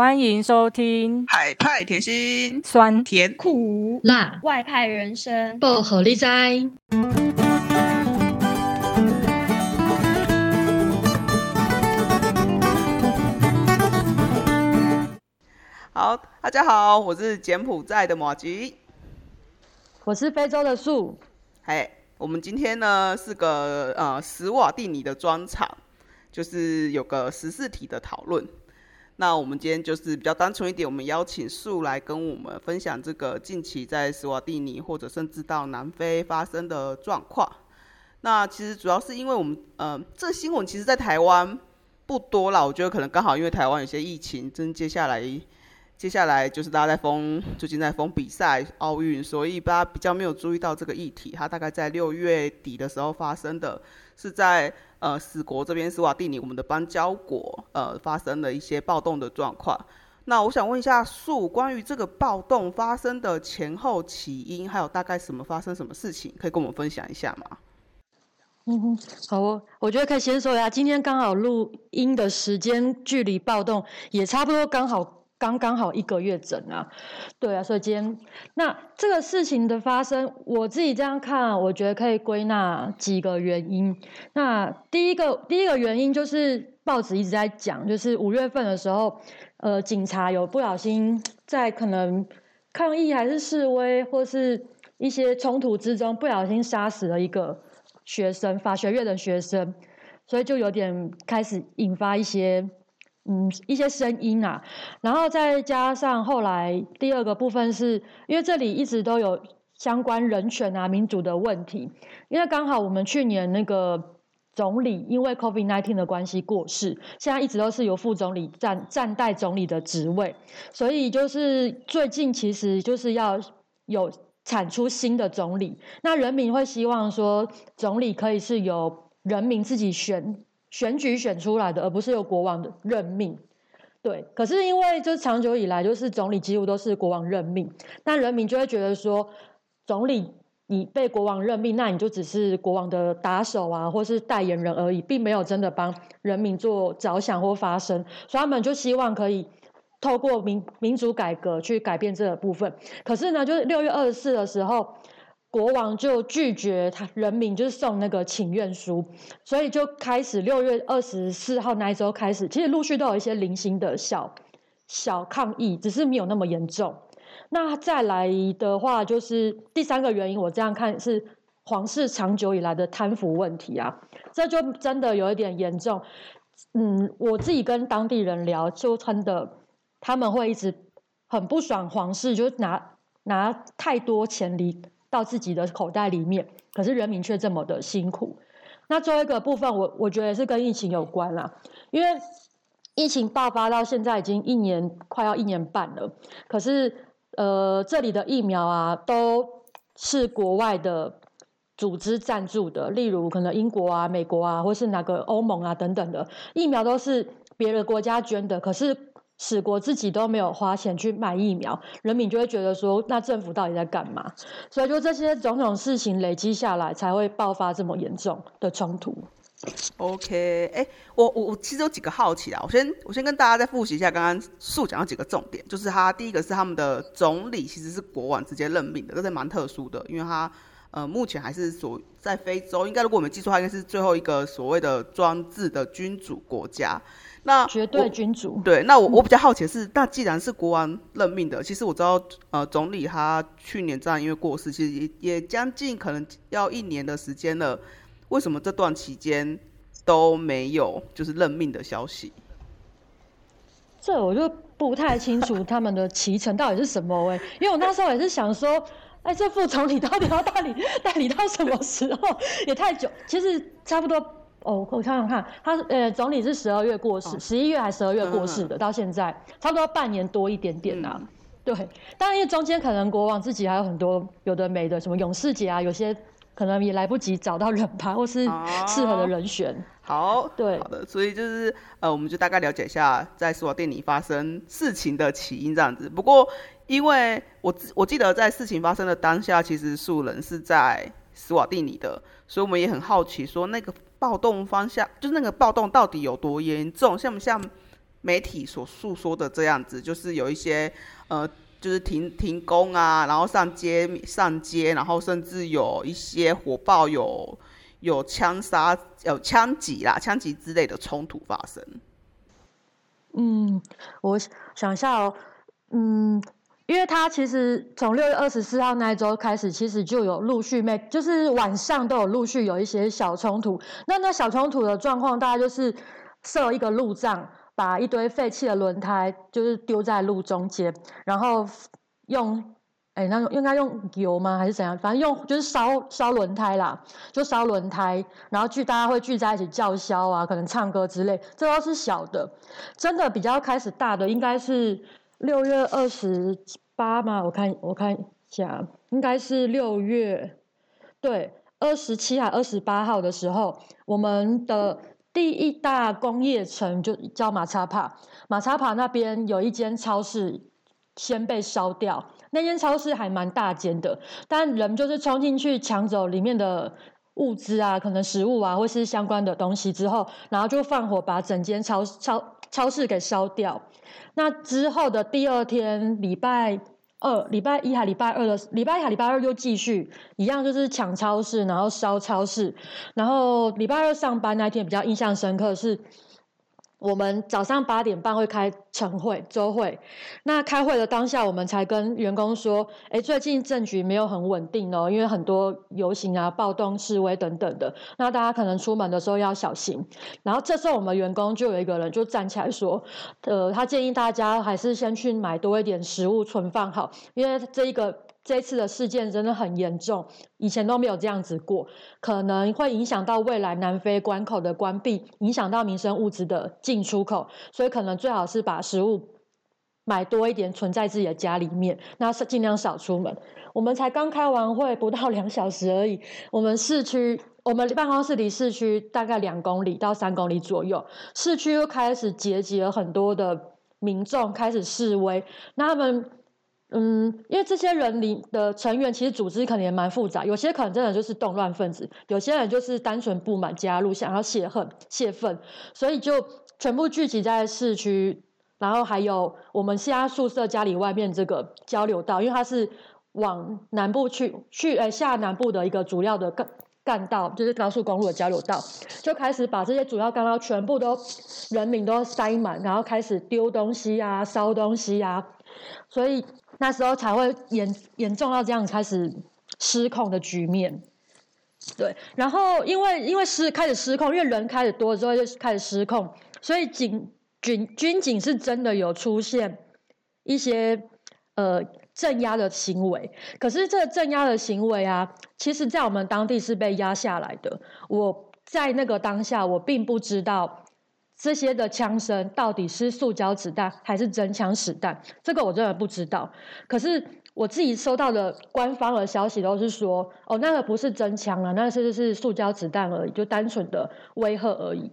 欢迎收听海派甜心，酸甜苦辣外派人生，薄荷理哉。好，大家好，我是柬埔寨的马吉，我是非洲的树。嘿，我们今天呢是个呃史瓦蒂尼的专场，就是有个十四题的讨论。那我们今天就是比较单纯一点，我们邀请树来跟我们分享这个近期在斯瓦蒂尼或者甚至到南非发生的状况。那其实主要是因为我们呃，这新闻其实在台湾不多啦，我觉得可能刚好因为台湾有些疫情，真接下来接下来就是大家在封，最近在封比赛奥运，所以大家比较没有注意到这个议题。它大概在六月底的时候发生的，是在。呃，史国这边，斯瓦蒂尼，我们的邦交国，呃，发生了一些暴动的状况。那我想问一下树，关于这个暴动发生的前后起因，还有大概什么发生什么事情，可以跟我们分享一下吗？嗯，好哦，我觉得可以先说一下，今天刚好录音的时间距离暴动也差不多刚好。刚刚好一个月整啊，对啊，所以今天那这个事情的发生，我自己这样看，我觉得可以归纳几个原因。那第一个第一个原因就是报纸一直在讲，就是五月份的时候，呃，警察有不小心在可能抗议还是示威或是一些冲突之中，不小心杀死了一个学生，法学院的学生，所以就有点开始引发一些。嗯，一些声音啊，然后再加上后来第二个部分是，因为这里一直都有相关人权啊、民主的问题，因为刚好我们去年那个总理因为 COVID-19 的关系过世，现在一直都是由副总理暂暂代总理的职位，所以就是最近其实就是要有产出新的总理，那人民会希望说总理可以是由人民自己选。选举选出来的，而不是由国王的任命。对，可是因为就是长久以来，就是总理几乎都是国王任命，那人民就会觉得说，总理你被国王任命，那你就只是国王的打手啊，或是代言人而已，并没有真的帮人民做着想或发声，所以他们就希望可以透过民民主改革去改变这个部分。可是呢，就是六月二十四的时候。国王就拒绝他人民，就是送那个请愿书，所以就开始六月二十四号那一周开始，其实陆续都有一些零星的小小抗议，只是没有那么严重。那再来的话，就是第三个原因，我这样看是皇室长久以来的贪腐问题啊，这就真的有一点严重。嗯，我自己跟当地人聊，就真的他们会一直很不爽皇室，就拿拿太多钱离。到自己的口袋里面，可是人民却这么的辛苦。那最后一个部分，我我觉得是跟疫情有关啦，因为疫情爆发到现在已经一年，快要一年半了。可是，呃，这里的疫苗啊，都是国外的组织赞助的，例如可能英国啊、美国啊，或是哪个欧盟啊等等的疫苗，都是别的国家捐的。可是。史国自己都没有花钱去买疫苗，人民就会觉得说，那政府到底在干嘛？所以就这些种种事情累积下来，才会爆发这么严重的冲突。OK，哎、我我我其实有几个好奇啊，我先我先跟大家再复习一下刚刚树讲的几个重点，就是他第一个是他们的总理其实是国王直接任命的，这是蛮特殊的，因为他呃目前还是所在非洲，应该如果我没记错，他应该是最后一个所谓的专制的君主国家。那绝对君主对，那我我比较好奇的是，嗯、那既然是国王任命的，其实我知道，呃，总理他去年这样因为过世，其实也也将近可能要一年的时间了，为什么这段期间都没有就是任命的消息？这我就不太清楚 他们的脐橙到底是什么哎，因为我那时候也是想说，哎，这副总理到底要代理代理到什么时候？也太久，其实差不多。哦，我想想看，他呃，总理是十二月过世，十、哦、一月还是十二月过世的，嗯、到现在差不多半年多一点点啦、啊。嗯、对，当然因为中间可能国王自己还有很多有的没的，什么勇士节啊，有些可能也来不及找到人吧，或是适合的人选。好，对，好的，所以就是呃，我们就大概了解一下在斯瓦蒂尼发生事情的起因这样子。不过，因为我我记得在事情发生的当下，其实树人是在斯瓦蒂尼的，所以我们也很好奇说那个。暴动方向就是那个暴动到底有多严重，像不像媒体所诉说的这样子，就是有一些呃，就是停停工啊，然后上街上街，然后甚至有一些火爆有。有枪杀、有枪击啦、枪击之类的冲突发生。嗯，我想一下哦，嗯，因为他其实从六月二十四号那一周开始，其实就有陆续没，就是晚上都有陆续有一些小冲突。那那小冲突的状况，大概就是设一个路障，把一堆废弃的轮胎就是丢在路中间，然后用。哎，那应该用油吗？还是怎样？反正用就是烧烧轮胎啦，就烧轮胎，然后聚大家会聚在一起叫嚣啊，可能唱歌之类，这都是小的。真的比较开始大的，应该是六月二十八嘛？我看我看一下，应该是六月对二十七还二十八号的时候，我们的第一大工业城就叫马查帕，马查帕那边有一间超市先被烧掉。那间超市还蛮大间的，但人就是冲进去抢走里面的物资啊，可能食物啊，或是相关的东西之后，然后就放火把整间超超超市给烧掉。那之后的第二天，礼拜二、礼拜一还礼拜二的礼拜一还礼拜二又继续一样，就是抢超市，然后烧超市。然后礼拜二上班那天比较印象深刻是。我们早上八点半会开晨会、周会。那开会的当下，我们才跟员工说：“诶，最近政局没有很稳定哦，因为很多游行啊、暴动、示威等等的。那大家可能出门的时候要小心。”然后这时候，我们员工就有一个人就站起来说：“呃，他建议大家还是先去买多一点食物存放好，因为这一个。”这次的事件真的很严重，以前都没有这样子过，可能会影响到未来南非关口的关闭，影响到民生物资的进出口，所以可能最好是把食物买多一点，存在自己的家里面，那是尽量少出门。我们才刚开完会，不到两小时而已，我们市区，我们办公室离市区大概两公里到三公里左右，市区又开始结集了很多的民众开始示威，那他们。嗯，因为这些人里的成员其实组织可能也蛮复杂，有些可能真的就是动乱分子，有些人就是单纯不满加入，想要泄恨泄愤，所以就全部聚集在市区，然后还有我们现在宿舍家里外面这个交流道，因为它是往南部去去呃下南部的一个主要的干干道，就是高速公路的交流道，就开始把这些主要干道全部都人民都塞满，然后开始丢东西啊、烧东西啊，所以。那时候才会严严重到这样开始失控的局面，对。然后因为因为失开始失控，因为人开始多之后就开始失控，所以警军军警是真的有出现一些呃镇压的行为。可是这个镇压的行为啊，其实在我们当地是被压下来的。我在那个当下，我并不知道。这些的枪声到底是塑胶子弹还是真枪实弹？这个我真的不知道。可是我自己收到的官方的消息都是说，哦，那个不是真枪了，那是是塑胶子弹而已，就单纯的威吓而已。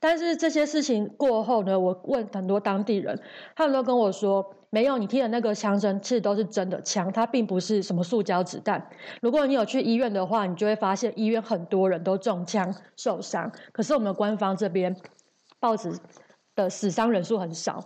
但是这些事情过后呢，我问很多当地人，他们都跟我说，没有，你听的那个枪声其实都是真的枪，它并不是什么塑胶子弹。如果你有去医院的话，你就会发现医院很多人都中枪受伤。可是我们官方这边。报纸的死伤人数很少。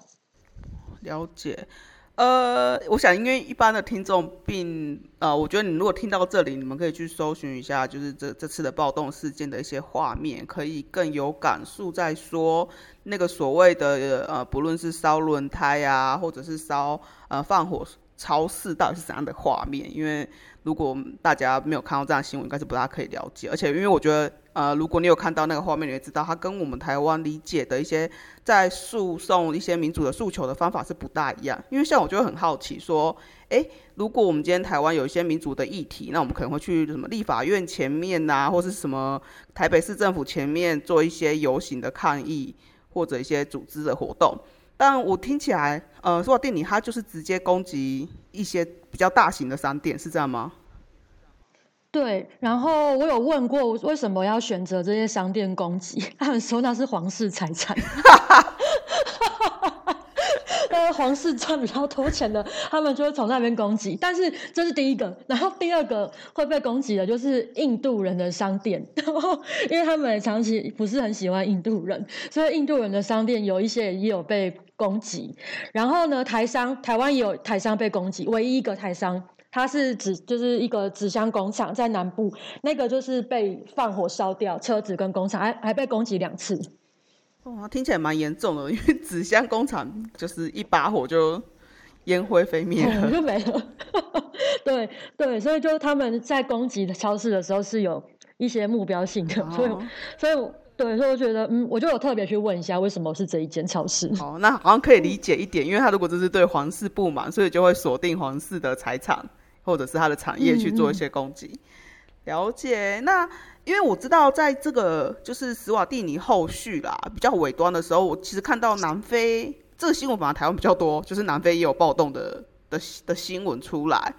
了解，呃，我想因为一般的听众并呃，我觉得你如果听到这里，你们可以去搜寻一下，就是这这次的暴动事件的一些画面，可以更有感触。在说那个所谓的呃，不论是烧轮胎啊，或者是烧呃放火超市，到底是怎样的画面？因为如果大家没有看到这样新闻，应该是不大可以了解。而且因为我觉得。呃，如果你有看到那个画面，你会知道它跟我们台湾理解的一些在诉讼一些民主的诉求的方法是不大一样。因为像我就会很好奇说，诶，如果我们今天台湾有一些民主的议题，那我们可能会去什么立法院前面呐、或是什么台北市政府前面做一些游行的抗议，或者一些组织的活动。但我听起来，呃，说到店里，它就是直接攻击一些比较大型的商店，是这样吗？对，然后我有问过为什么要选择这些商店攻击，他们说那是皇室财产。皇室赚比较多钱的，他们就会从那边攻击。但是这是第一个，然后第二个会被攻击的就是印度人的商店，然后因为他们长期不是很喜欢印度人，所以印度人的商店有一些也有被攻击。然后呢，台商台湾也有台商被攻击，唯一一个台商，它是纸就是一个纸箱工厂在南部，那个就是被放火烧掉车子跟工厂，还还被攻击两次。哇，听起来蛮严重的，因为纸箱工厂就是一把火就烟灰飞灭了，就没了。对对，所以就他们在攻击的超市的时候是有一些目标性的，哦、所以所以对，所以我觉得嗯，我就有特别去问一下，为什么是这一间超市？哦，那好像可以理解一点，因为他如果就是对皇室不满，所以就会锁定皇室的财产或者是他的产业去做一些攻击。嗯嗯了解，那因为我知道，在这个就是史瓦蒂尼后续啦，比较尾端的时候，我其实看到南非这个新闻，反而台湾比较多，就是南非也有暴动的的的新闻出来，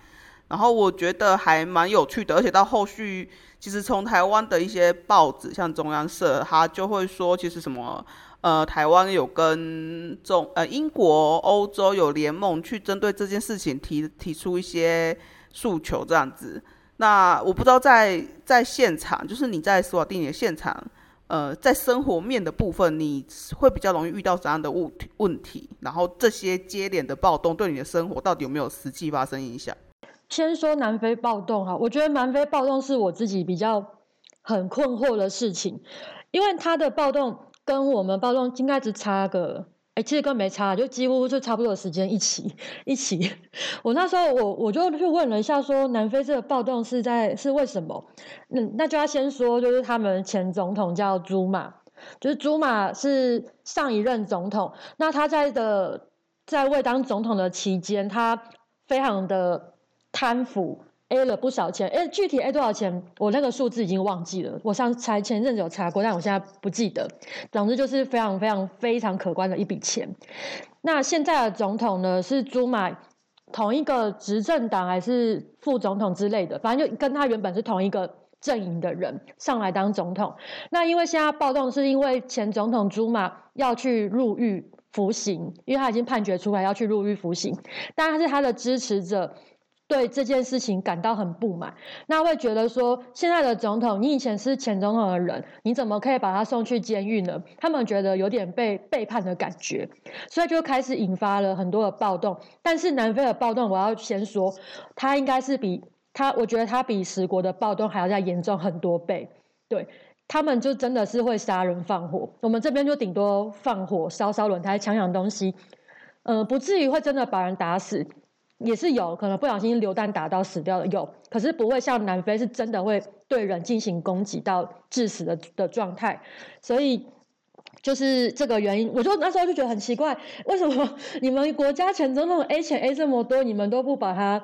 然后我觉得还蛮有趣的，而且到后续，其实从台湾的一些报纸，像中央社，他就会说，其实什么呃，台湾有跟中呃英国、欧洲有联盟去针对这件事情提提出一些诉求，这样子。那我不知道在在现场，就是你在索瓦蒂尼的现场，呃，在生活面的部分，你会比较容易遇到怎样的问题问题？然后这些接连的暴动对你的生活到底有没有实际发生影响？先说南非暴动哈，我觉得南非暴动是我自己比较很困惑的事情，因为他的暴动跟我们暴动应该只差个。哎、其实跟没差，就几乎就差不多的时间一起一起。我那时候我我就去问了一下，说南非这个暴动是在是为什么？嗯，那就要先说，就是他们前总统叫朱马，就是朱马是上一任总统。那他在的在未当总统的期间，他非常的贪腐。A 了不少钱，哎，具体 A 多少钱，我那个数字已经忘记了。我上才前阵子有查过，但我现在不记得。总之就是非常非常非常可观的一笔钱。那现在的总统呢，是朱马同一个执政党还是副总统之类的，反正就跟他原本是同一个阵营的人上来当总统。那因为现在暴动是因为前总统朱马要去入狱服刑，因为他已经判决出来要去入狱服刑，但他是他的支持者。对这件事情感到很不满，那会觉得说，现在的总统，你以前是前总统的人，你怎么可以把他送去监狱呢？他们觉得有点被背叛的感觉，所以就开始引发了很多的暴动。但是南非的暴动，我要先说，他应该是比他，我觉得他比十国的暴动还要再严重很多倍。对，他们就真的是会杀人放火，我们这边就顶多放火烧烧轮胎、抢抢东西，呃，不至于会真的把人打死。也是有可能不小心流弹打到死掉的有，可是不会像南非是真的会对人进行攻击到致死的的状态，所以就是这个原因，我就那时候就觉得很奇怪，为什么你们国家前总统 A 钱 A 这么多，你们都不把他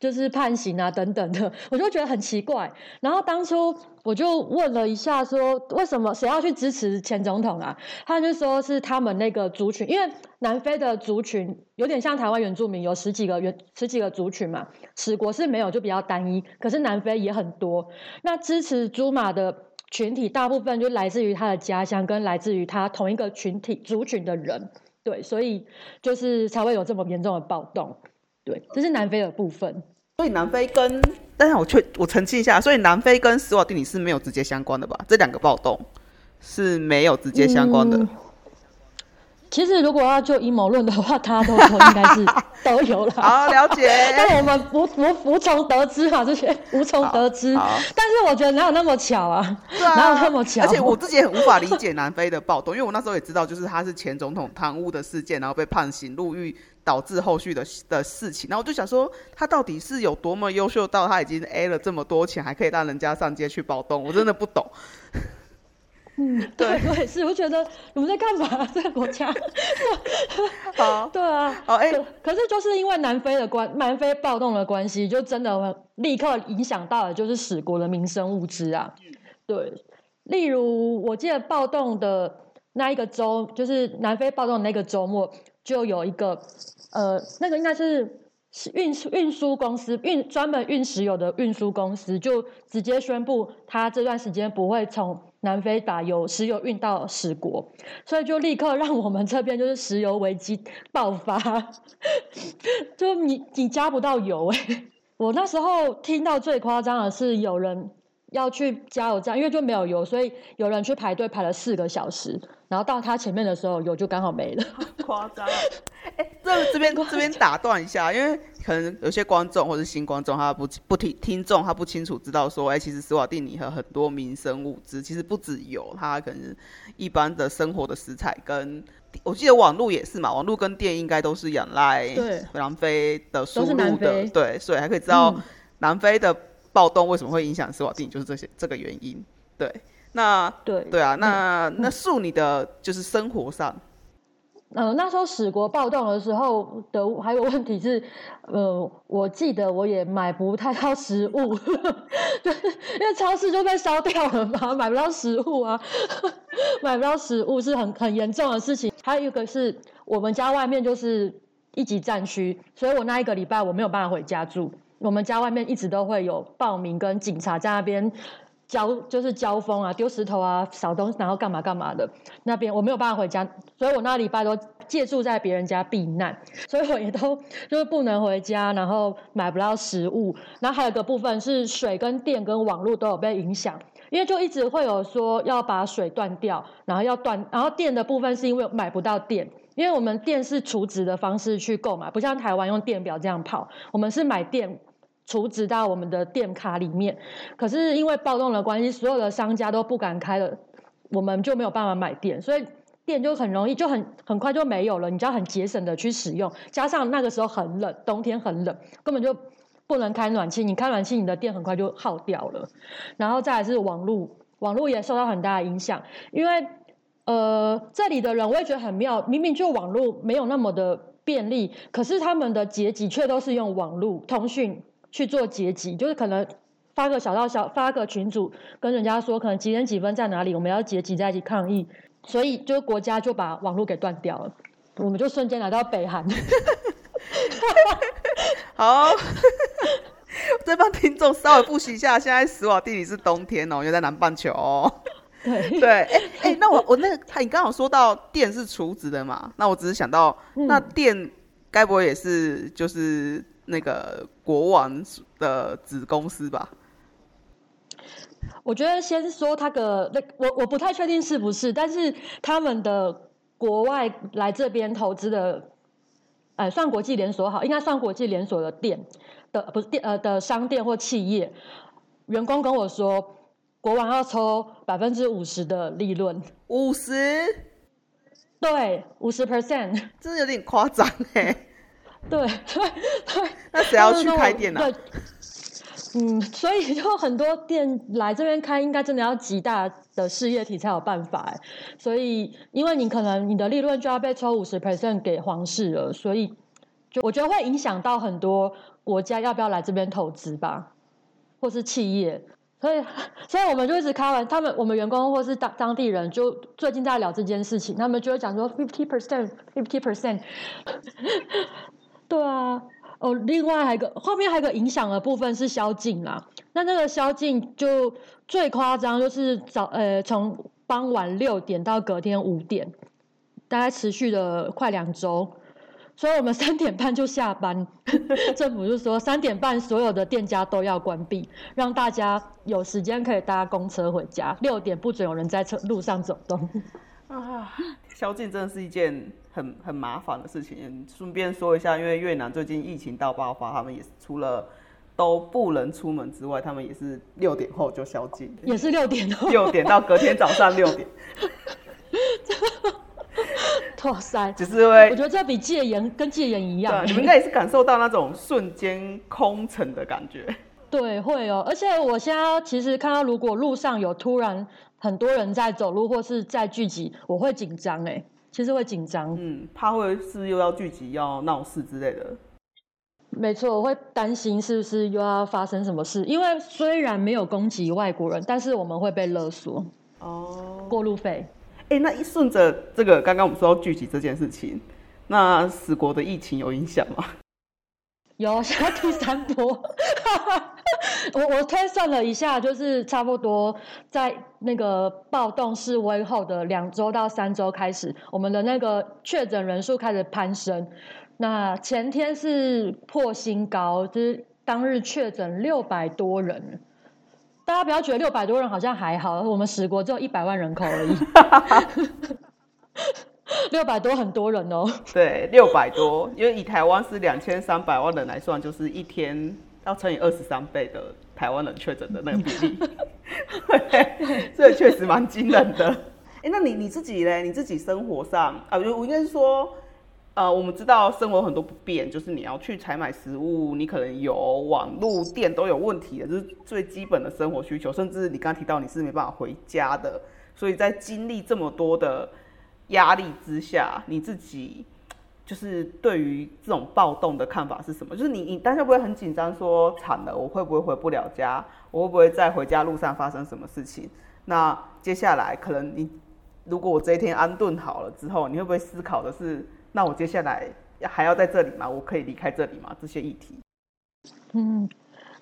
就是判刑啊等等的，我就觉得很奇怪。然后当初我就问了一下，说为什么谁要去支持前总统啊？他就说是他们那个族群，因为。南非的族群有点像台湾原住民，有十几个原十几个族群嘛。史国是没有，就比较单一。可是南非也很多。那支持朱马的群体，大部分就来自于他的家乡，跟来自于他同一个群体族群的人。对，所以就是才会有这么严重的暴动。对，这是南非的部分。所以南非跟，但是我确我澄清一下，所以南非跟史瓦蒂尼是没有直接相关的吧？这两个暴动是没有直接相关的。嗯其实，如果要就阴谋论的话，他都说应该是 都有了。好，了解。但我们无无无从得知嘛，这些无从得知。但是我觉得哪有那么巧啊？对啊，哪有那么巧？而且我自己也很无法理解南非的暴动，因为我那时候也知道，就是他是前总统贪污的事件，然后被判刑入狱，导致后续的的事情。然后我就想说，他到底是有多么优秀到他已经 A 了这么多钱，还可以让人家上街去暴动？我真的不懂。嗯，对，我也是，我觉得你们在干嘛？这个国家，好，对啊，好，哎、欸，可可是就是因为南非的关，南非暴动的关系，就真的立刻影响到了就是使国的民生物资啊。对，例如我记得暴动的那一个周，就是南非暴动的那个周末，就有一个呃，那个应该是运运输公司运专门运石油的运输公司，就直接宣布他这段时间不会从南非把油石油运到史国，所以就立刻让我们这边就是石油危机爆发，就你你加不到油哎、我那时候听到最夸张的是有人要去加油站，因为就没有油，所以有人去排队排了四个小时。然后到他前面的时候，油就刚好没了，夸张。哎，这这边这边打断一下，因为可能有些观众或是新观众，他不不听听众，他不清楚知道说，哎，其实斯瓦蒂尼和很多民生物资，其实不止有，它可能一般的生活的食材跟，我记得网络也是嘛，网络跟电应该都是仰赖南非的输入的，对，所以还可以知道南非的暴动为什么会影响史瓦帝尼，就是这些这个原因，对。那对对啊，那、嗯、那树你的就是生活上，呃，那时候史国暴动的时候的还有问题是，呃，我记得我也买不太到食物，对，因为超市就被烧掉了嘛，买不到食物啊，买不到食物是很很严重的事情。还有一个是我们家外面就是一级战区，所以我那一个礼拜我没有办法回家住，我们家外面一直都会有暴民跟警察在那边。交就是交锋啊，丢石头啊，扫东西，然后干嘛干嘛的。那边我没有办法回家，所以我那礼拜都借住在别人家避难，所以我也都就是不能回家，然后买不到食物。然后还有个部分是水跟电跟网络都有被影响，因为就一直会有说要把水断掉，然后要断，然后电的部分是因为买不到电，因为我们电是储值的方式去购买，不像台湾用电表这样跑，我们是买电。储值到我们的电卡里面，可是因为暴动的关系，所有的商家都不敢开了，我们就没有办法买电，所以电就很容易就很很快就没有了。你就要很节省的去使用，加上那个时候很冷，冬天很冷，根本就不能开暖气。你开暖气，你的电很快就耗掉了。然后再来是网络，网络也受到很大的影响，因为呃这里的人我也觉得很妙，明明就网络没有那么的便利，可是他们的阶级却都是用网络通讯。去做结集，就是可能发个小道消，发个群组，跟人家说可能几点几分在哪里，我们要结集在一起抗议，所以就国家就把网络给断掉了，我们就瞬间来到北韩。好，这帮听众稍微复习一下，现在史瓦帝尼是冬天哦，因为在南半球哦。对对，哎、欸、哎、欸，那我我那个，你刚好说到电是厨子的嘛，那我只是想到，嗯、那电该不会也是就是。那个国王的子公司吧，我觉得先说他的那我我不太确定是不是，但是他们的国外来这边投资的，呃，算国际连锁好，应该算国际连锁的店的不是店呃的商店或企业，员工跟我说，国王要抽百分之五十的利润，五十，对，五十 percent，真的有点夸张哎。对 对对，那谁要去开店呢？啊？嗯，所以就很多店来这边开，应该真的要极大的事业体才有办法。所以，因为你可能你的利润就要被抽五十 percent 给皇室了，所以就我觉得会影响到很多国家要不要来这边投资吧，或是企业。所以，所以我们就一直开玩，他们我们员工或是当当地人就最近在聊这件事情，他们就会讲说 fifty percent，fifty percent。对啊，哦，另外还有个后面还有个影响的部分是宵禁啦。那那个宵禁就最夸张，就是早呃从傍晚六点到隔天五点，大概持续了快两周。所以我们三点半就下班，政府就说三点半所有的店家都要关闭，让大家有时间可以搭公车回家。六点不准有人在车路上走动。啊，宵禁真的是一件。很很麻烦的事情。顺便说一下，因为越南最近疫情大爆发，他们也是除了都不能出门之外，他们也是六点后就宵禁，也是六点后，六点到隔天早上六点。哇塞！只是因为我觉得这比戒严跟戒严一样，你们应该也是感受到那种瞬间空城的感觉。对，会哦。而且我现在其实看到，如果路上有突然很多人在走路或是在聚集，我会紧张哎。其实会紧张，嗯，怕会是又要聚集、要闹事之类的。没错，我会担心是不是又要发生什么事？因为虽然没有攻击外国人，但是我们会被勒索哦，过路费。哎、欸，那一顺着这个，刚刚我们说到聚集这件事情，那死国的疫情有影响吗？有，现在第三波。我我推算了一下，就是差不多在那个暴动示威后的两周到三周开始，我们的那个确诊人数开始攀升。那前天是破新高，就是当日确诊六百多人。大家不要觉得六百多人好像还好，我们史国只有一百万人口而已。六百多很多人哦。对，六百多，因为以台湾是两千三百万人来算，就是一天要乘以二十三倍的台湾人确诊的那个比例，这确实蛮惊人的。哎、欸，那你你自己呢？你自己生活上啊，我应该是说，呃，我们知道生活很多不便，就是你要去采买食物，你可能有网路电都有问题的，就是最基本的生活需求，甚至你刚刚提到你是没办法回家的，所以在经历这么多的。压力之下，你自己就是对于这种暴动的看法是什么？就是你，你当下不会很紧张？说惨了，我会不会回不了家？我会不会在回家路上发生什么事情？那接下来可能你，如果我这一天安顿好了之后，你会不会思考的是，那我接下来还要在这里吗？我可以离开这里吗？这些议题。嗯，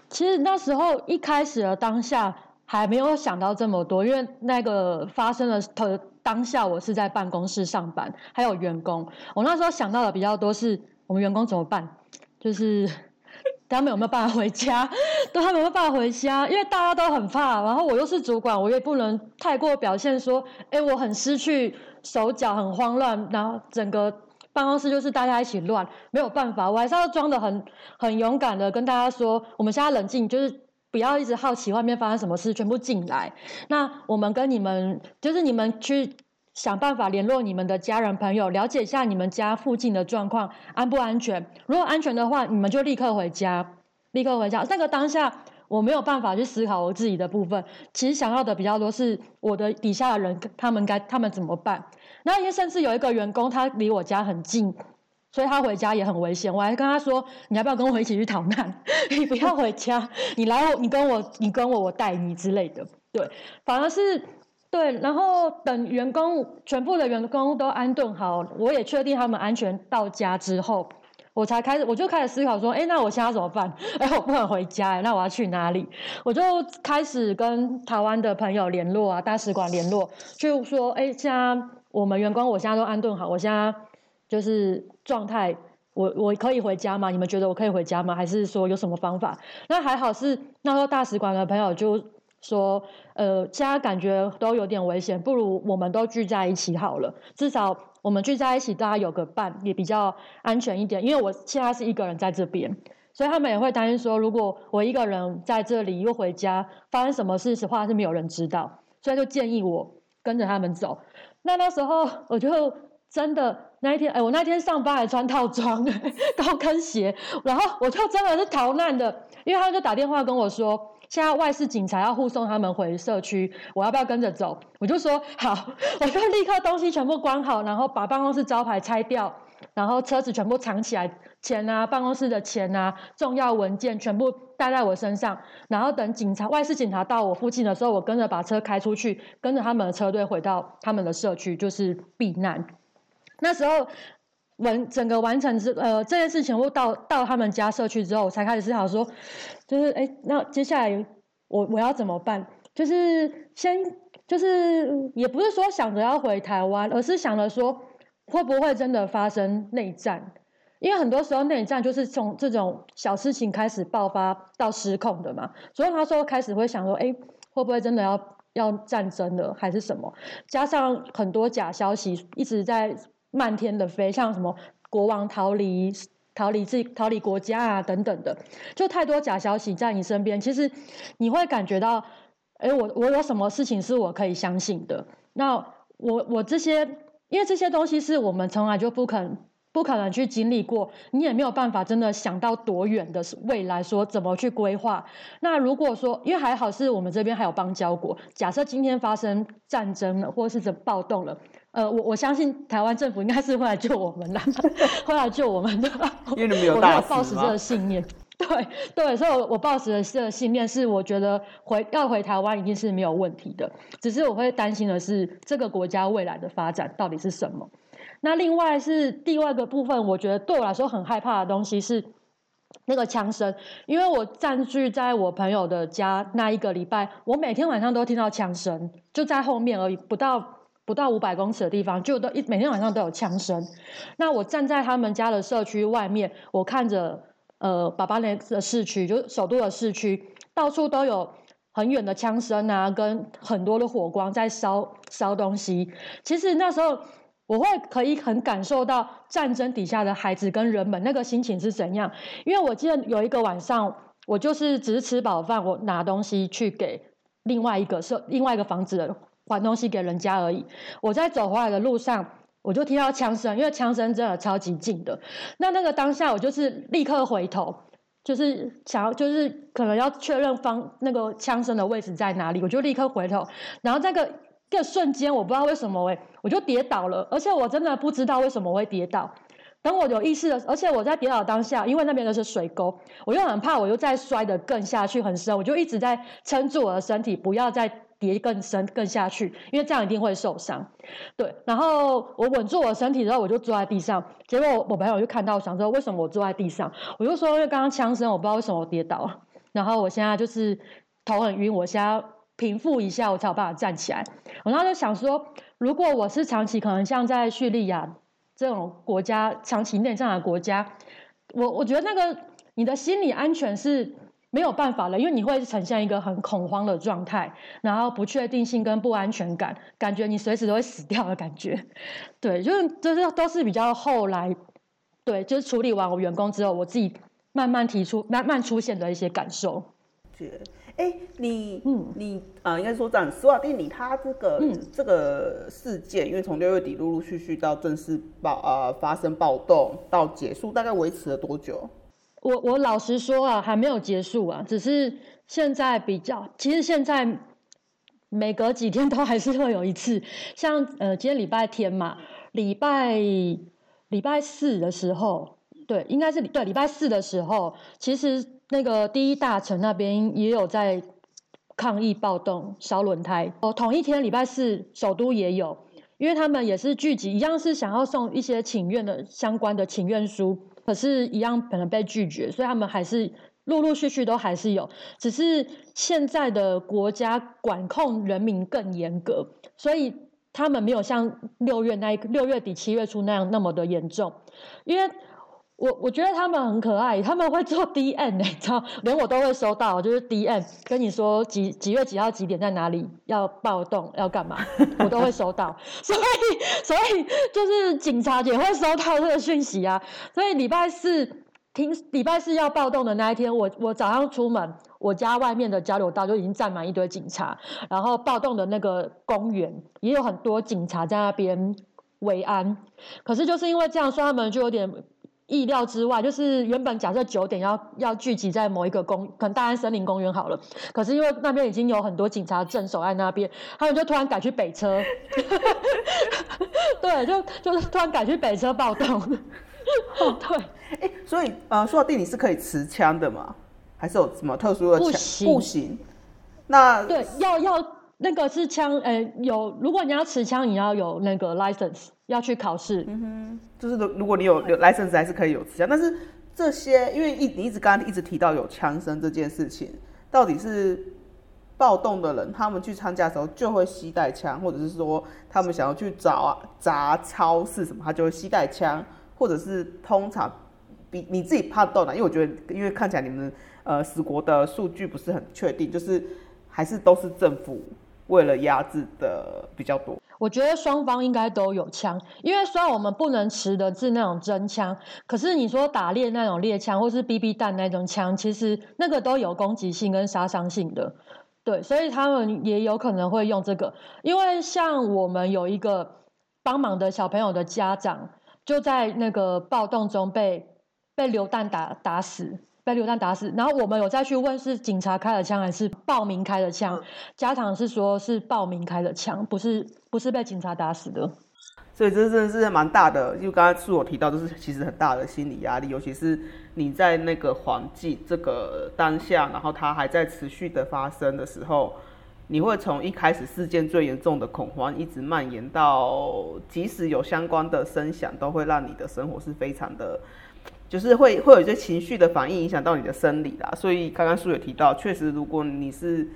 其实那时候一开始的当下还没有想到这么多，因为那个发生的特。当下我是在办公室上班，还有员工。我那时候想到的比较多是，我们员工怎么办？就是 他们有没有办法回家？对，他们有没有办法回家？因为大家都很怕，然后我又是主管，我也不能太过表现说，哎，我很失去手脚，很慌乱，然后整个办公室就是大家一起乱，没有办法，我还是要装得很很勇敢的跟大家说，我们现在冷静，就是。不要一直好奇外面发生什么事，全部进来。那我们跟你们，就是你们去想办法联络你们的家人朋友，了解一下你们家附近的状况安不安全。如果安全的话，你们就立刻回家，立刻回家。那个当下我没有办法去思考我自己的部分，其实想要的比较多是我的底下的人，他们该他们怎么办。那因为甚至有一个员工，他离我家很近。所以他回家也很危险，我还跟他说：“你要不要跟我一起去逃难？你不要回家，你来，你跟我，你跟我，我带你之类的。”对，反而是对。然后等员工全部的员工都安顿好，我也确定他们安全到家之后，我才开始，我就开始思考说：“哎，那我现在怎么办？哎，我不能回家，那我要去哪里？”我就开始跟台湾的朋友联络啊，大使馆联络，就说：“哎，现在我们员工，我现在都安顿好，我现在。”就是状态，我我可以回家吗？你们觉得我可以回家吗？还是说有什么方法？那还好是那时候大使馆的朋友就说，呃，现在感觉都有点危险，不如我们都聚在一起好了，至少我们聚在一起，大家有个伴也比较安全一点。因为我现在是一个人在这边，所以他们也会担心说，如果我一个人在这里又回家，发生什么事的话是没有人知道，所以就建议我跟着他们走。那那时候我就真的。那一天，哎，我那天上班还穿套装，高跟鞋，然后我就真的是逃难的，因为他就打电话跟我说，现在外事警察要护送他们回社区，我要不要跟着走？我就说好，我就立刻东西全部关好，然后把办公室招牌拆掉，然后车子全部藏起来，钱啊，办公室的钱啊，重要文件全部带在我身上，然后等警察外事警察到我附近的时候，我跟着把车开出去，跟着他们的车队回到他们的社区，就是避难。那时候完整个完成之呃这件事情，我到到他们家社区之后，我才开始思考说，就是哎，那接下来我我要怎么办？就是先就是也不是说想着要回台湾，而是想着说会不会真的发生内战？因为很多时候内战就是从这种小事情开始爆发到失控的嘛。所以他说开始会想说，哎，会不会真的要要战争了，还是什么？加上很多假消息一直在。漫天的飞，像什么国王逃离、逃离自、逃离国家啊等等的，就太多假消息在你身边。其实你会感觉到，哎，我我有什么事情是我可以相信的？那我我这些，因为这些东西是我们从来就不肯。不可能去经历过，你也没有办法真的想到多远的未来，说怎么去规划。那如果说，因为还好是我们这边还有邦交国，假设今天发生战争了，或是怎暴动了，呃，我我相信台湾政府应该是会来救我们的，会来救我们的。因为 你们有抱持这个信念，对对，所以我我抱持的这个信念是，我觉得回要回台湾一定是没有问题的，只是我会担心的是这个国家未来的发展到底是什么。那另外是第二个部分，我觉得对我来说很害怕的东西是，那个枪声，因为我占据在我朋友的家那一个礼拜，我每天晚上都听到枪声，就在后面而已，不到不到五百公尺的地方，就都一每天晚上都有枪声。那我站在他们家的社区外面，我看着呃，爸爸那的市区，就是首都的市区，到处都有很远的枪声啊，跟很多的火光在烧烧东西。其实那时候。我会可以很感受到战争底下的孩子跟人们那个心情是怎样，因为我记得有一个晚上，我就是只是吃饱饭，我拿东西去给另外一个社另外一个房子的还东西给人家而已。我在走回来的路上，我就听到枪声，因为枪声真的超级近的。那那个当下，我就是立刻回头，就是想要就是可能要确认方那个枪声的位置在哪里，我就立刻回头，然后这个。这个瞬间，我不知道为什么，我就跌倒了，而且我真的不知道为什么我会跌倒。等我有意识的，而且我在跌倒当下，因为那边都是水沟，我又很怕，我又再摔得更下去很深，我就一直在撑住我的身体，不要再跌更深更下去，因为这样一定会受伤。对，然后我稳住我的身体之后，我就坐在地上。结果我朋友就看到，想说为什么我坐在地上？我就说因为刚刚枪声，我不知道为什么我跌倒了。然后我现在就是头很晕，我现在。平复一下，我才有办法站起来。我当时就想说，如果我是长期可能像在叙利亚这种国家，长期内战的国家，我我觉得那个你的心理安全是没有办法了，因为你会呈现一个很恐慌的状态，然后不确定性跟不安全感，感觉你随时都会死掉的感觉。对，就是这是都是比较后来，对，就是处理完我员工之后，我自己慢慢提出、慢慢出现的一些感受。哎，你，嗯，你，啊、呃，应该说这样，斯瓦蒂尼他这个、嗯、这个事件，因为从六月底陆陆续续到正式暴啊、呃、发生暴动到结束，大概维持了多久？我我老实说啊，还没有结束啊，只是现在比较，其实现在每隔几天都还是会有一次，像呃今天礼拜天嘛，礼拜礼拜四的时候，对，应该是对礼拜四的时候，其实。那个第一大城那边也有在抗议暴动烧轮胎哦，同一天礼拜四首都也有，因为他们也是聚集，一样是想要送一些请愿的相关的请愿书，可是，一样可能被拒绝，所以他们还是陆陆续续都还是有，只是现在的国家管控人民更严格，所以他们没有像六月那六月底七月初那样那么的严重，因为。我我觉得他们很可爱，他们会做 DM，你知道，连我都会收到，就是 DM 跟你说几几月几号几点在哪里要暴动要干嘛，我都会收到，所以所以就是警察也会收到这个讯息啊。所以礼拜四听礼拜四要暴动的那一天，我我早上出门，我家外面的交流道就已经站满一堆警察，然后暴动的那个公园也有很多警察在那边维安。可是就是因为这样说，他们就有点。意料之外，就是原本假设九点要要聚集在某一个公，可能大安森林公园好了，可是因为那边已经有很多警察镇守在那边，他们就突然改去北车，对，就就是突然改去北车暴动，对，哎、欸，所以呃，说到底你是可以持枪的吗？还是有什么特殊的枪？不行，不行。那对，要要。那个是枪，呃、欸，有。如果你要持枪，你要有那个 license，要去考试。嗯哼，就是如果你有有 license，还是可以有持枪。但是这些，因为一你一直刚刚一直提到有枪声这件事情，到底是暴动的人他们去参加的时候就会携带枪，或者是说他们想要去找砸超市什么，他就会携带枪，或者是通常比你自己判断呢？因为我觉得，因为看起来你们呃死国的数据不是很确定，就是还是都是政府。为了压制的比较多，我觉得双方应该都有枪，因为虽然我们不能持的是那种真枪，可是你说打猎那种猎枪或是 BB 弹那种枪，其实那个都有攻击性跟杀伤性的，对，所以他们也有可能会用这个，因为像我们有一个帮忙的小朋友的家长，就在那个暴动中被被流弹打打死。被流弹打死，然后我们有再去问是警察开的枪还是暴民开的枪，家长是说是暴民开的枪，不是不是被警察打死的。所以这真的是蛮大的，就刚才是我提到，就是其实很大的心理压力，尤其是你在那个环境这个当下，然后它还在持续的发生的时候，你会从一开始事件最严重的恐慌，一直蔓延到即使有相关的声响，都会让你的生活是非常的。就是会会有一些情绪的反应影响到你的生理啦。所以刚刚书也提到，确实如果你是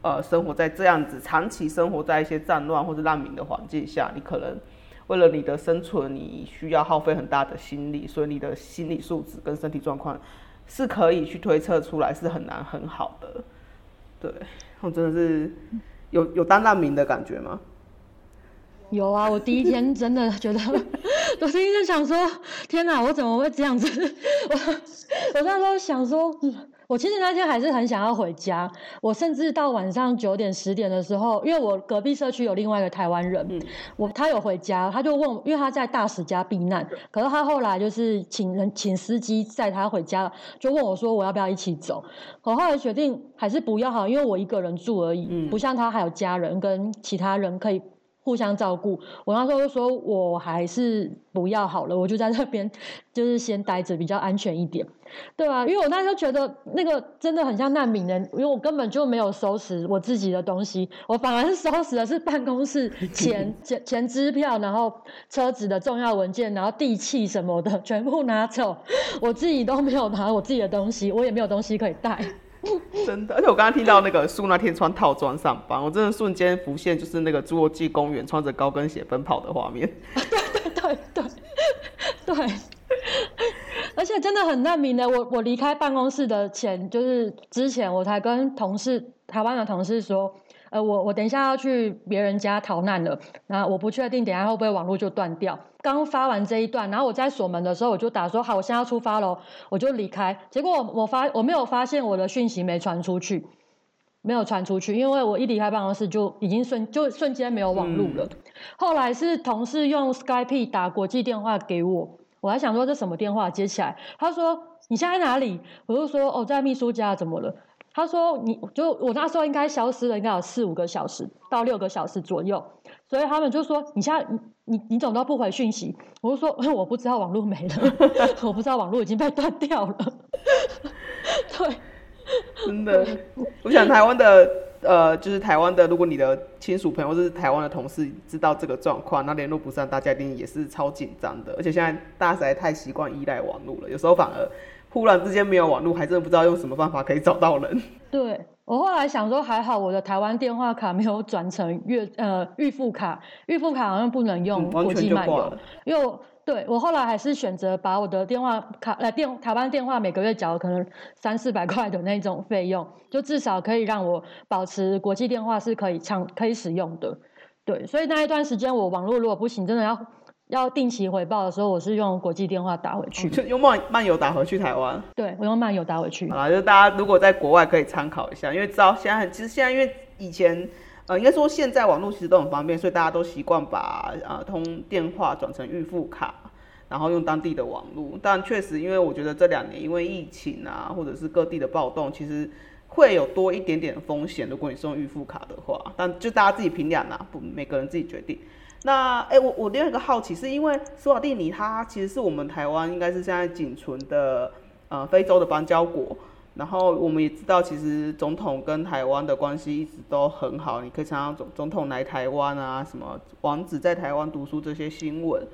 呃生活在这样子，长期生活在一些战乱或者难民的环境下，你可能为了你的生存，你需要耗费很大的心力，所以你的心理素质跟身体状况是可以去推测出来，是很难很好的。对，我真的是有有当难民的感觉吗？有啊，我第一天真的觉得，我第一天想说，天哪，我怎么会这样子？我我那时候想说，我其实那天还是很想要回家。我甚至到晚上九点十点的时候，因为我隔壁社区有另外一个台湾人，嗯、我他有回家，他就问，因为他在大使家避难，可是他后来就是请人请司机载他回家，就问我说我要不要一起走？我后来决定还是不要好，因为我一个人住而已，嗯、不像他还有家人跟其他人可以。互相照顾，我那时候就说，我还是不要好了，我就在那边，就是先待着比较安全一点，对吧？因为我那时候觉得那个真的很像难民人，因为我根本就没有收拾我自己的东西，我反而是收拾的是办公室钱、钱、钱支票，然后车子的重要文件，然后地契什么的全部拿走，我自己都没有拿我自己的东西，我也没有东西可以带。真的，而且我刚刚听到那个树那天穿套装上班，我真的瞬间浮现就是那个侏罗纪公园穿着高跟鞋奔跑的画面。对对对对对，而且真的很难明的。我我离开办公室的前，就是之前我才跟同事台湾的同事说。呃，我我等一下要去别人家逃难了，然后我不确定等一下会不会网络就断掉。刚发完这一段，然后我在锁门的时候，我就打说好，我现在要出发喽，我就离开。结果我我发我没有发现我的讯息没传出去，没有传出去，因为我一离开办公室就已经瞬就瞬间没有网络了。嗯、后来是同事用 Skype 打国际电话给我，我还想说这什么电话接起来，他说你现在在哪里？我就说哦，在秘书家，怎么了？他说：“你就我那时候应该消失了，应该有四五个小时到六个小时左右，所以他们就说你现在你你你怎么都不回讯息？我就说 我不知道网络没了，我不知道网络已经被断掉了。对，真的，我想台湾的呃，就是台湾的，如果你的亲属朋友或是台湾的同事知道这个状况，那联络不上，大家一定也是超紧张的。而且现在大家实在太习惯依赖网络了，有时候反而。”忽然之间没有网络，还真的不知道用什么办法可以找到人。对，我后来想说，还好我的台湾电话卡没有转成月呃预付卡，预付卡好像不能用国际漫游，嗯、因为我对我后来还是选择把我的电话卡来电台湾电话每个月缴可能三四百块的那种费用，就至少可以让我保持国际电话是可以畅可以使用的。对，所以那一段时间我网络如果不行，真的要。要定期回报的时候，我是用国际电话打回去，就用漫漫游打回去台湾。对，我用漫游打回去。啊，就是大家如果在国外可以参考一下，因为知道现在其实现在因为以前呃应该说现在网络其实都很方便，所以大家都习惯把呃通电话转成预付卡，然后用当地的网络。但确实，因为我觉得这两年因为疫情啊，或者是各地的暴动，其实会有多一点点风险。如果你是用预付卡的话，但就大家自己评量啦，不每个人自己决定。那哎、我我另外一个好奇，是因为斯瓦蒂尼它其实是我们台湾应该是现在仅存的呃非洲的邦交国，然后我们也知道，其实总统跟台湾的关系一直都很好，你可以常常总总统来台湾啊，什么王子在台湾读书这些新闻。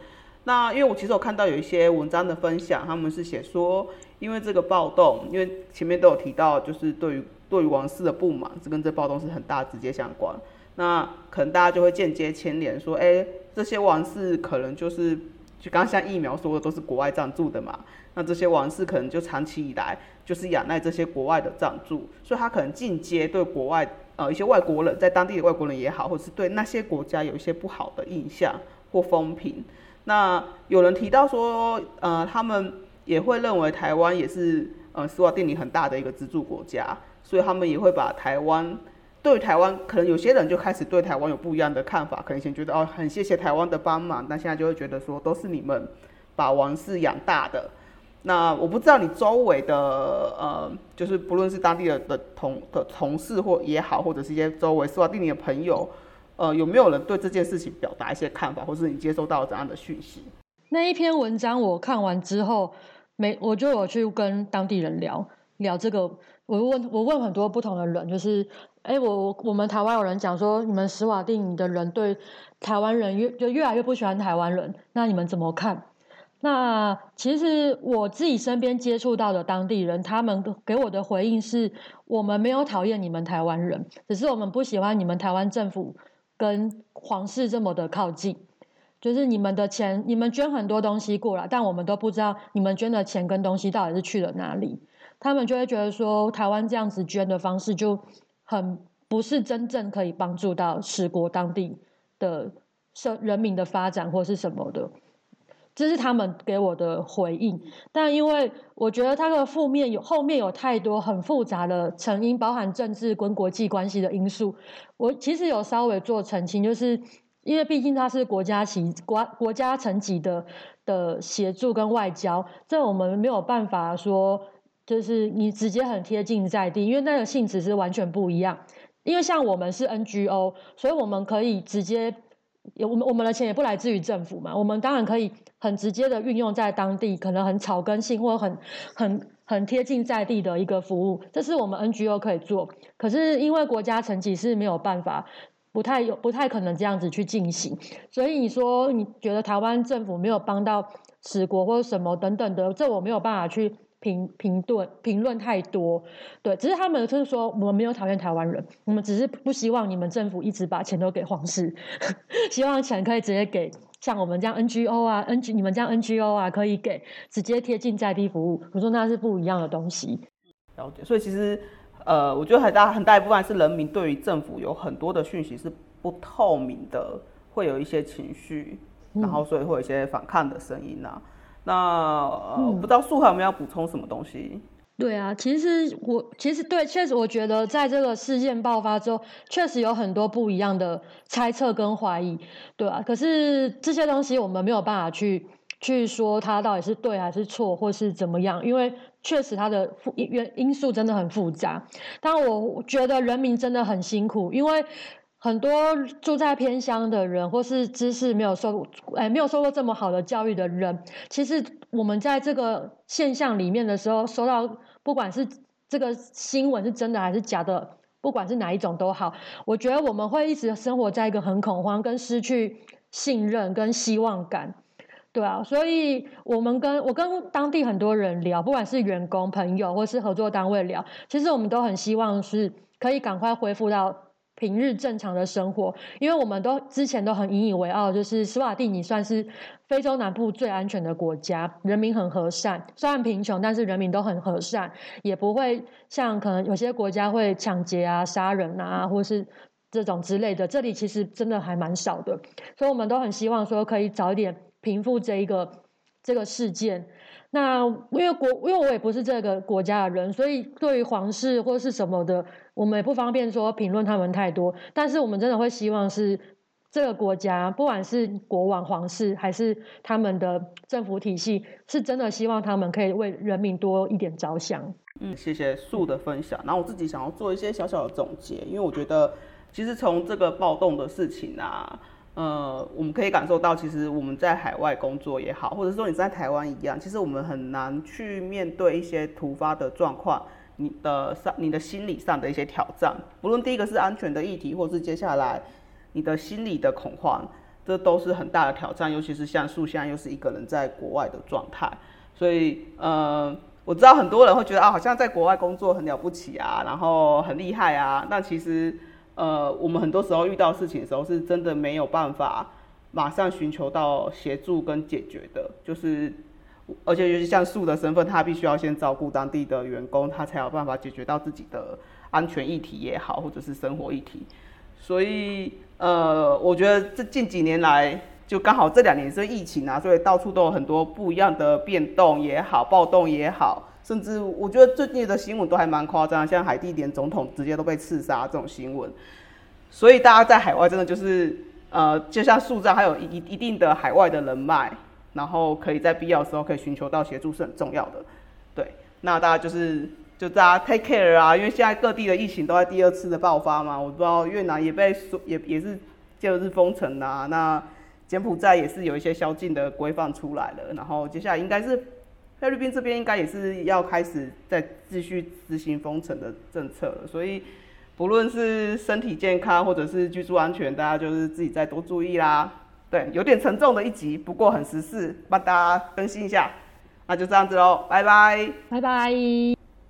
那因为我其实有看到有一些文章的分享，他们是写说，因为这个暴动，因为前面都有提到，就是对于对于王室的不满，这跟这暴动是很大直接相关。那可能大家就会间接牵连，说，哎、这些王室可能就是，就刚像疫苗说的，都是国外赞助的嘛。那这些王室可能就长期以来就是仰赖这些国外的赞助，所以他可能间接对国外，呃，一些外国人，在当地的外国人也好，或者是对那些国家有一些不好的印象或风评。那有人提到说，呃，他们也会认为台湾也是，呃，史瓦帝尼很大的一个资助国家，所以他们也会把台湾。对台湾，可能有些人就开始对台湾有不一样的看法，可能以前觉得哦，很谢谢台湾的帮忙，但现在就会觉得说都是你们把王室养大的。那我不知道你周围的呃，就是不论是当地的的同的同事或也好，或者是一些周围史瓦帝尼的朋友，呃，有没有人对这件事情表达一些看法，或是你接收到怎样的讯息？那一篇文章我看完之后，没我就有去跟当地人聊聊这个，我问我问很多不同的人，就是。哎，我我我们台湾有人讲说，你们史瓦帝尼的人对台湾人越就越来越不喜欢台湾人，那你们怎么看？那其实我自己身边接触到的当地人，他们给我的回应是：我们没有讨厌你们台湾人，只是我们不喜欢你们台湾政府跟皇室这么的靠近。就是你们的钱，你们捐很多东西过来，但我们都不知道你们捐的钱跟东西到底是去了哪里。他们就会觉得说，台湾这样子捐的方式就很不是真正可以帮助到史国当地的社人民的发展或是什么的。这是他们给我的回应，但因为我觉得它的负面有后面有太多很复杂的成因，包含政治跟国际关系的因素。我其实有稍微做澄清，就是因为毕竟它是国家级国国家层级的的协助跟外交，这我们没有办法说，就是你直接很贴近在地，因为那个性质是完全不一样。因为像我们是 NGO，所以我们可以直接。我们我们的钱也不来自于政府嘛，我们当然可以很直接的运用在当地，可能很草根性或者很很很贴近在地的一个服务，这是我们 NGO 可以做。可是因为国家层级是没有办法，不太有不太可能这样子去进行，所以你说你觉得台湾政府没有帮到史国或者什么等等的，这我没有办法去。评评论评论太多，对，只是他们就是说，我们没有讨厌台湾人，我们只是不希望你们政府一直把钱都给皇室，希望钱可以直接给像我们这样 NGO 啊，NG 你们这样 NGO 啊，可以给直接贴近在地服务。我说那是不一样的东西。了解，所以其实呃，我觉得很大很大一部分是人民对于政府有很多的讯息是不透明的，会有一些情绪，然后所以会有一些反抗的声音啊。那不知道素还有没有要补充什么东西？对啊，其实我其实对，确实我觉得在这个事件爆发之后，确实有很多不一样的猜测跟怀疑，对啊，可是这些东西我们没有办法去去说它到底是对还是错，或是怎么样，因为确实它的因因素真的很复杂。但我觉得人民真的很辛苦，因为。很多住在偏乡的人，或是知识没有受，哎，没有受过这么好的教育的人，其实我们在这个现象里面的时候，收到不管是这个新闻是真的还是假的，不管是哪一种都好，我觉得我们会一直生活在一个很恐慌、跟失去信任、跟希望感，对啊，所以我们跟我跟当地很多人聊，不管是员工、朋友或是合作单位聊，其实我们都很希望是可以赶快恢复到。平日正常的生活，因为我们都之前都很引以为傲，就是斯瓦蒂尼算是非洲南部最安全的国家，人民很和善，虽然贫穷，但是人民都很和善，也不会像可能有些国家会抢劫啊、杀人啊，或是这种之类的。这里其实真的还蛮少的，所以我们都很希望说可以早一点平复这一个这个事件。那因为国，因为我也不是这个国家的人，所以对于皇室或是什么的，我们也不方便说评论他们太多。但是我们真的会希望是这个国家，不管是国王、皇室，还是他们的政府体系，是真的希望他们可以为人民多一点着想。嗯，谢谢树的分享。然后我自己想要做一些小小的总结，因为我觉得其实从这个暴动的事情啊。呃，我们可以感受到，其实我们在海外工作也好，或者说你在台湾一样，其实我们很难去面对一些突发的状况，你的上、你的心理上的一些挑战，不论第一个是安全的议题，或是接下来你的心理的恐慌，这都是很大的挑战。尤其是像树现在又是一个人在国外的状态，所以呃，我知道很多人会觉得啊，好像在国外工作很了不起啊，然后很厉害啊，但其实。呃，我们很多时候遇到事情的时候，是真的没有办法马上寻求到协助跟解决的。就是，而且尤其像树的身份，他必须要先照顾当地的员工，他才有办法解决到自己的安全议题也好，或者是生活议题。所以，呃，我觉得这近几年来，就刚好这两年是疫情啊，所以到处都有很多不一样的变动也好，暴动也好。甚至我觉得最近的新闻都还蛮夸张，像海地连总统直接都被刺杀这种新闻，所以大家在海外真的就是呃，就像树这样，还有一一定的海外的人脉，然后可以在必要的时候可以寻求到协助是很重要的。对，那大家就是就大家 take care 啊，因为现在各地的疫情都在第二次的爆发嘛，我不知道越南也被说也也是就是封城啊，那柬埔寨也是有一些宵禁的规范出来了，然后接下来应该是。菲律宾这边应该也是要开始再继续执行封城的政策了，所以不论是身体健康或者是居住安全，大家就是自己再多注意啦。对，有点沉重的一集，不过很实事，帮大家更新一下。那就这样子喽，拜拜，拜拜。